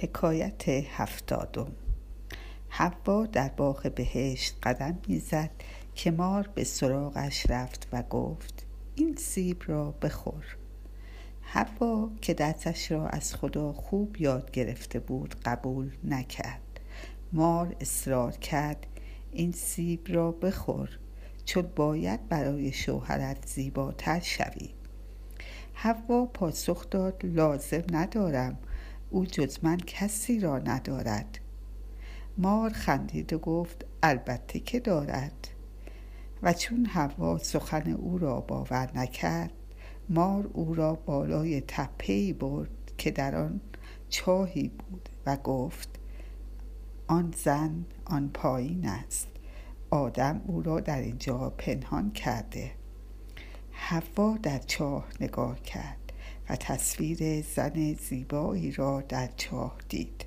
حکایت هفتادم. حوا در باغ بهشت قدم می‌زد که مار به سراغش رفت و گفت این سیب را بخور. حوا که دستش را از خدا خوب یاد گرفته بود قبول نکرد. مار اصرار کرد این سیب را بخور چون باید برای شوهرت زیباتر شوی. حوا پاسخ داد لازم ندارم. او جز من کسی را ندارد. مار خندید و گفت البته که دارد. و چون حوا سخن او را باور نکرد مار او را بالای تپهای برد که در آن چاهی بود و گفت آن زن آن پایین است. آدم او را در اینجا پنهان کرده. حوا در چاه نگاه کرد. و تصویر زن زیبایی را در چاه دید.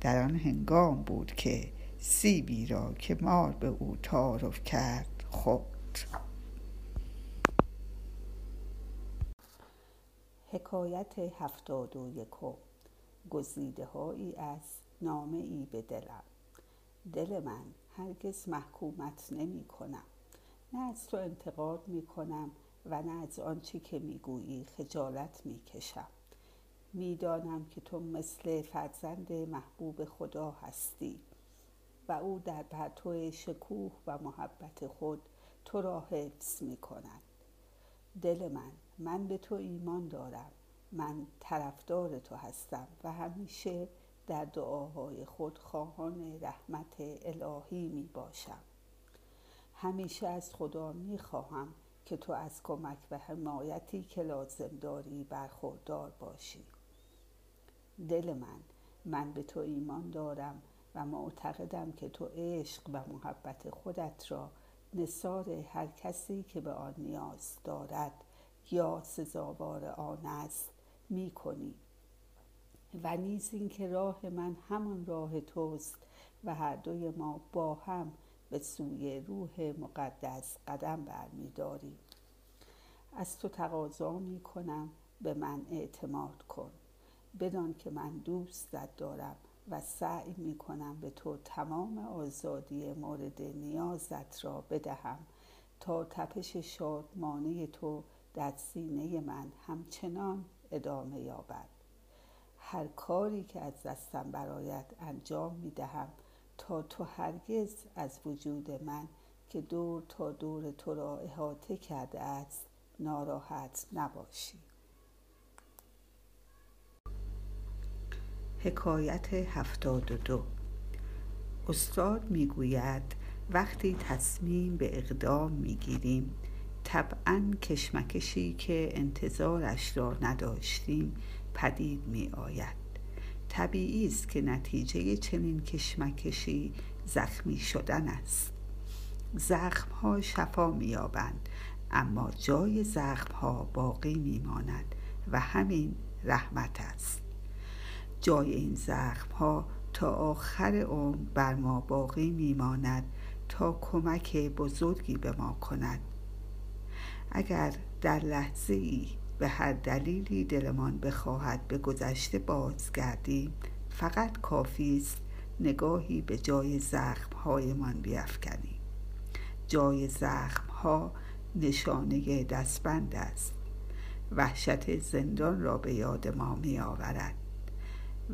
در آن هنگام بود که سیبی را که مار به او تعارف کرد خورد. حکایت هفتاد و یکم گزیده هایی از نامه ای به دلم. دل من هرگز محکومت نمی کنم نه از تو انتقاد می کنم و نه از آنچه که می‌گویی خجالت می‌کشم. می‌دانم که تو مثل فرزند محبوب خدا هستی و او در پرتو شکوه و محبت خود تو را حفظ می کند دل من من به تو ایمان دارم. من طرفدار تو هستم و همیشه در دعاهای خود خواهان رحمت الهی می باشم همیشه از خدا می خواهم که تو از کمک و حمایتی که لازم داری برخوردار باشی. دل من من به تو ایمان دارم و معتقدم که تو عشق و محبت خودت را نصار هر کسی که به آن نیاز دارد یا سزاوار آن است می کنی و نیز اینکه راه من همان راه توست و هر دوی ما با هم به سوی روح مقدس قدم برمیداریم از تو تقاضا می کنم به من اعتماد کن. بدان که من دوستت دارم و سعی می کنم به تو تمام آزادی مورد نیازت را بدهم تا تپش شادمانه تو در سینه من همچنان ادامه یابد. هر کاری که از دستم برایت انجام می دهم تا تو هرگز از وجود من که دور تا دور تو را احاطه کرده است ناراحت نباشی. حکایت هفتاد و دو. استاد می‌گوید وقتی تصمیم به اقدام می‌گیریم طبعا کشمکشی که انتظارش را نداشتیم پدید می آید طبیعی است که نتیجه چنین کشمکشی زخمی شدن است. زخم ها شفا مییابند اما جای زخم ها باقی میماند و همین رحمت است. جای این زخم ها تا آخر عمر بر ما باقی میماند تا کمک بزرگی به ما کند. اگر در لحظه ای به هر دلیلی دلمان بخواهد به گذشته بازگردیم فقط کافی است نگاهی به جای زخم هایمان بیافکنیم جای زخم ها نشانه دستبند است. وحشت زندان را به یاد ما می آورد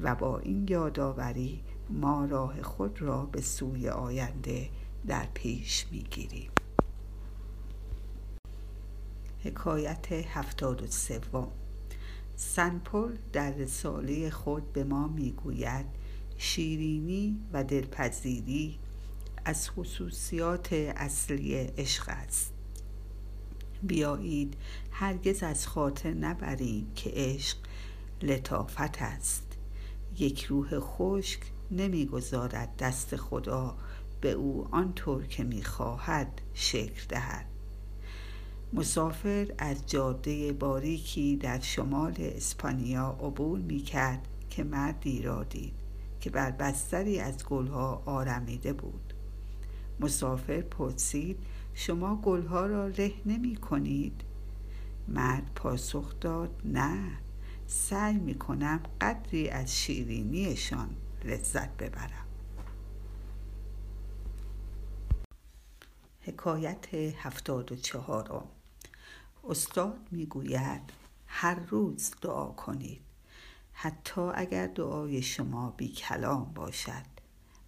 و با این یادآوری ما راه خود را به سوی آینده در پیش می گیریم حکایت هفتاد و سوم. سنپل در رساله خود به ما می‌گوید شیرینی و دلپذیری از خصوصیات اصلی عشق است. بیایید هرگز از خاطر نبریم که عشق لطافت است. یک روح خشک نمی‌گذارد دست خدا به او آنطور که می‌خواهد شکل دهد. مسافر از جاده باریکی در شمال اسپانیا عبور می‌کرد که مردی را دید که بر بستری از گلها آرمیده بود. مسافر پرسید شما گلها را له نمی کنید مرد پاسخ داد نه سعی می‌کنم قدری از شیرینیشان لذت ببرم. حکایت هفتاد و چهارم. استاد می‌گوید هر روز دعا کنید. حتی اگر دعای شما بی کلام باشد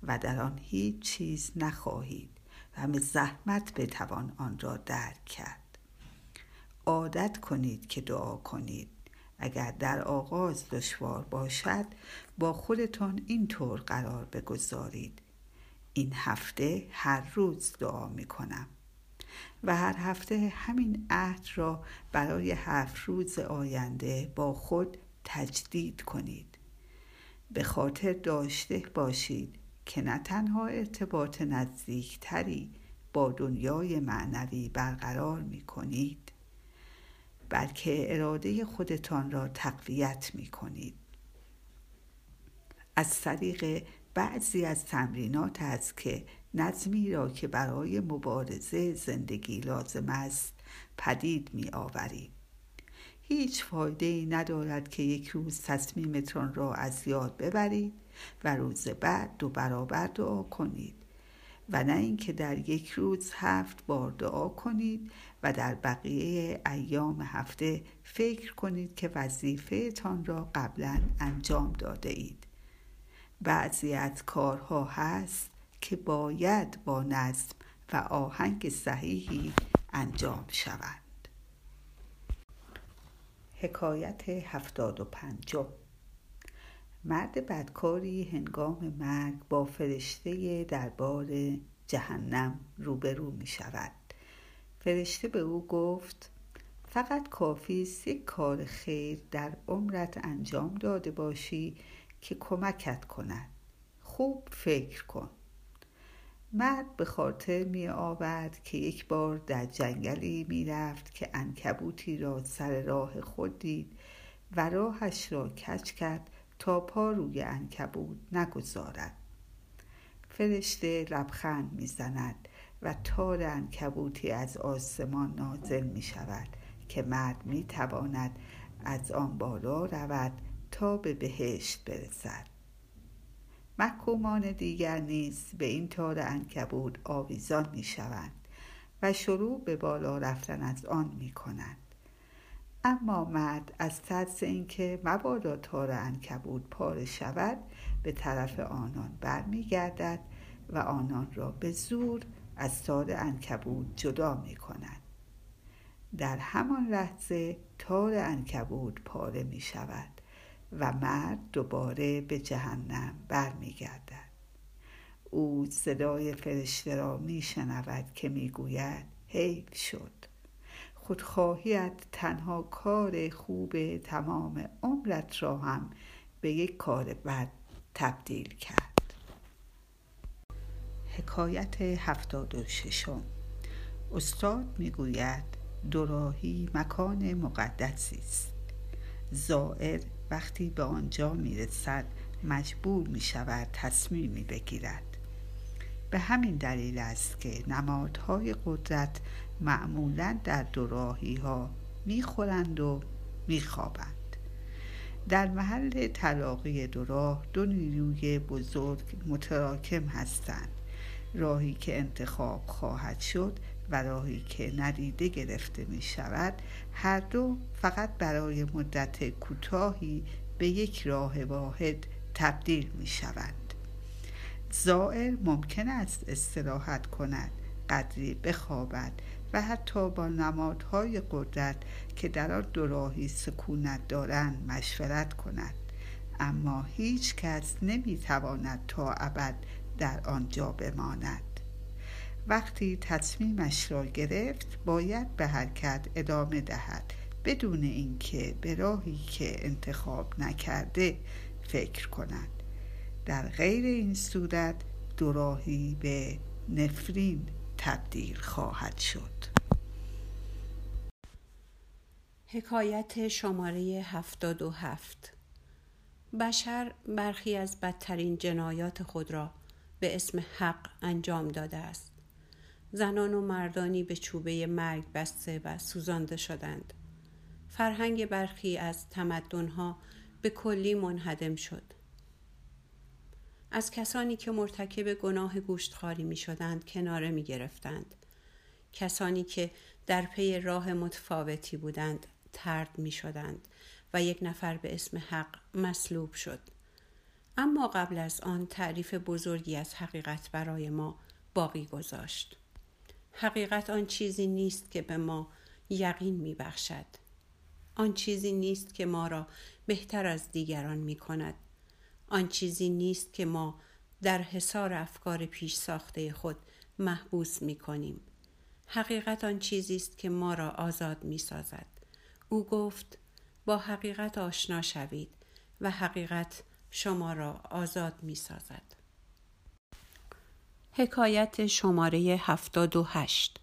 و در آن هیچ چیز نخواهید و به زحمت بتوان آن را درک کرد. عادت کنید که دعا کنید. اگر در آغاز دشوار باشد با خودتان اینطور قرار بگذارید. این هفته هر روز دعا می کنم و هر هفته همین عهد را برای هفت روز آینده با خود تجدید کنید. به خاطر داشته باشید که نه تنها ارتباط نزدیکتری با دنیای معنوی برقرار می کنید بلکه اراده خودتان را تقویت می کنید از طریق بعضی از تمرینات است که نظمی را که برای مبارزه زندگی لازم است پدید می آوریم. هیچ فایده ای ندارد که یک روز تصمیمتان را از یاد ببرید و روز بعد دو برابر دعا کنید و نه اینکه در یک روز هفت بار دعا کنید و در بقیه ایام هفته فکر کنید که وظیفه تان را قبلا انجام داده اید. بعضی از کارها هست که باید با نظم و آهنگ صحیحی انجام شوند. حکایت هفتاد و پنجم. مرد بدکاری هنگام مرگ با فرشته دربار جهنم روبرو می شود. فرشته به او گفت فقط کافی است یک کار خیر در عمرت انجام داده باشی که کمکت کند. خوب فکر کن. مرد به خاطر می آورد که یک بار در جنگلی می رفت که انکبوتی را سر راه خود دید و راهش را کچ کرد تا پا روی انکبوت نگذارد. فرشته لبخند می‌زند و تار انکبوتی از آسمان نازل می شود که مرد می تواند از آن بالا رود تا به بهشت برسد. محکومان دیگر نیز به این تار انکبود آویزان می شوند و شروع به بالا رفتن از آن می کنند. اما مرد از ترس اینکه مبادا تار انکبود پاره شود به طرف آنان برمیگردد و آنان را به زور از تار انکبود جدا می کند. در همان لحظه تار انکبود پاره می شود و مرد دوباره به جهنم برمیگردد. او صدای فرشته را میشنود که می‌گوید حیف شد. خودخواهیت تنها کار خوب تمام عمرت را هم به یک کار بد تبدیل کرد. حکایت هفتاد و ششم. استاد می‌گوید دوراهی مکان مقدسی است. زائر وقتی به آنجا می‌رسد مجبور می شود تصمیمی بگیرد. به همین دلیل است که نمادهای قدرت معمولا در دوراهی ها می‌خورند و میخوابند. در محل تلاقی دو راه دو نیروی بزرگ متراکم هستند. راهی که انتخاب خواهد شد و راهی که ندیده گرفته می شود هر دو فقط برای مدت کوتاهی به یک راه واحد تبدیل می شوند زائر ممکن است استراحت کند قدری بخوابد و حتی با نمادهای قدرت که در آن دو راهی سکونت دارند مشورت کند. اما هیچ کس نمی تواند تا ابد در آنجا بماند. وقتی تصمیمش را گرفت باید به حرکت ادامه دهد بدون اینکه به راهی که انتخاب نکرده فکر کند. در غیر این صورت دوراهی به نفرین تبدیل خواهد شد. حکایت شماره هفتاد و هفت. بشر برخی از بدترین جنایات خود را به اسم حق انجام داده است. زنان و مردانی به چوبه مرگ بسته و سوزانده شدند فرهنگ برخی از تمدنها به کلی منهدم شد از کسانی که مرتکب گناه گوشتخاری می شدند کناره می گرفتند. کسانی که در پی راه متفاوتی بودند ترد می شدند و یک نفر به اسم حق مصلوب شد. اما قبل از آن تعریف بزرگی از حقیقت برای ما باقی گذاشت. حقیقت آن چیزی نیست که به ما یقین می بخشد. آن چیزی نیست که ما را بهتر از دیگران می کند. آن چیزی نیست که ما در حصار افکار پیش ساخته خود محبوس می کنیم. حقیقت آن چیزی است که ما را آزاد می سازد. او گفت با حقیقت آشنا شوید و حقیقت شما را آزاد می سازد. حکایت شماره 78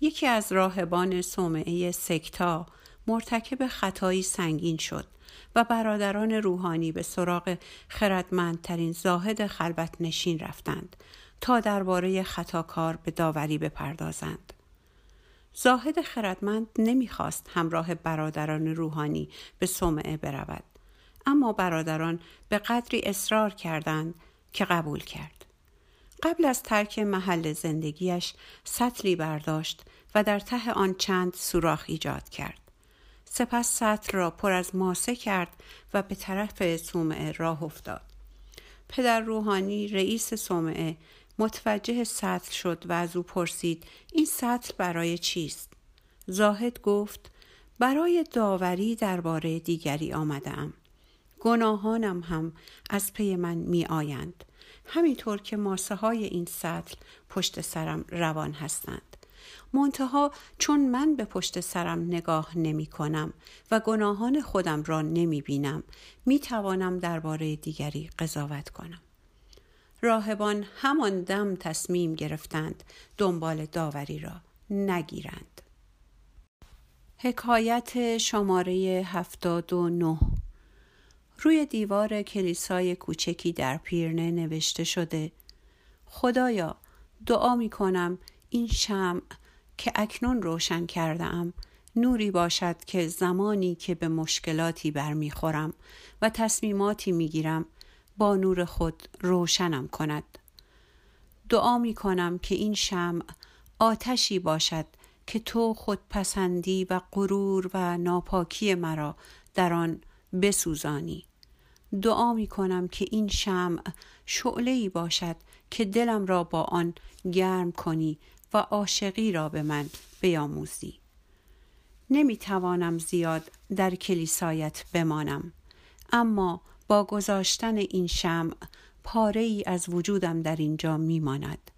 یکی از راهبان صومعه سکتا مرتکب خطایی سنگین شد و برادران روحانی به سراغ خردمندترین زاهد خلبت نشین رفتند تا درباره خطاکار به داوری بپردازند. زاهد خردمند نمی‌خواست همراه برادران روحانی به صومعه برود اما برادران به قدری اصرار کردند که قبول کرد. قبل از ترک محل زندگیش سطلی برداشت و در ته آن چند سوراخ ایجاد کرد. سپس سطل را پر از ماسه کرد و به طرف صومعه راه افتاد. پدر روحانی رئیس صومعه متوجه سطل شد و از او پرسید این سطل برای چیست؟ زاهد گفت برای داوری درباره دیگری آمدم. گناهانم هم از پی من می آیند. همینطور که ماسه های این سطل پشت سرم روان هستند. منتها چون من به پشت سرم نگاه نمی کنم و گناهان خودم را نمی بینم می توانم درباره دیگری قضاوت کنم. راهبان همان دم تصمیم گرفتند دنبال داوری را نگیرند. حکایت شماره هفتاد و نه روی دیوار کلیسای کوچکی در پیرنه نوشته شده. خدایا دعا می کنم این شمع که اکنون روشن کرده ام نوری باشد که زمانی که به مشکلاتی برمیخورم و تصمیماتی می‌گیرم با نور خود روشنم کند. دعا می کنم که این شمع آتشی باشد که تو خود پسندی و غرور و ناپاکی مرا در آن بسوزانی. دعا می کنم که این شمع شعله ای باشد که دلم را با آن گرم کنی و عاشقی را به من بیاموزی. نمی توانم زیاد در کلیسایت بمانم اما با گذاشتن این شمع پاره ای از وجودم در اینجا میماند.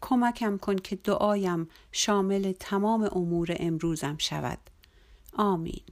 کمکم کن که دعایم شامل تمام امور امروزم شود. آمین.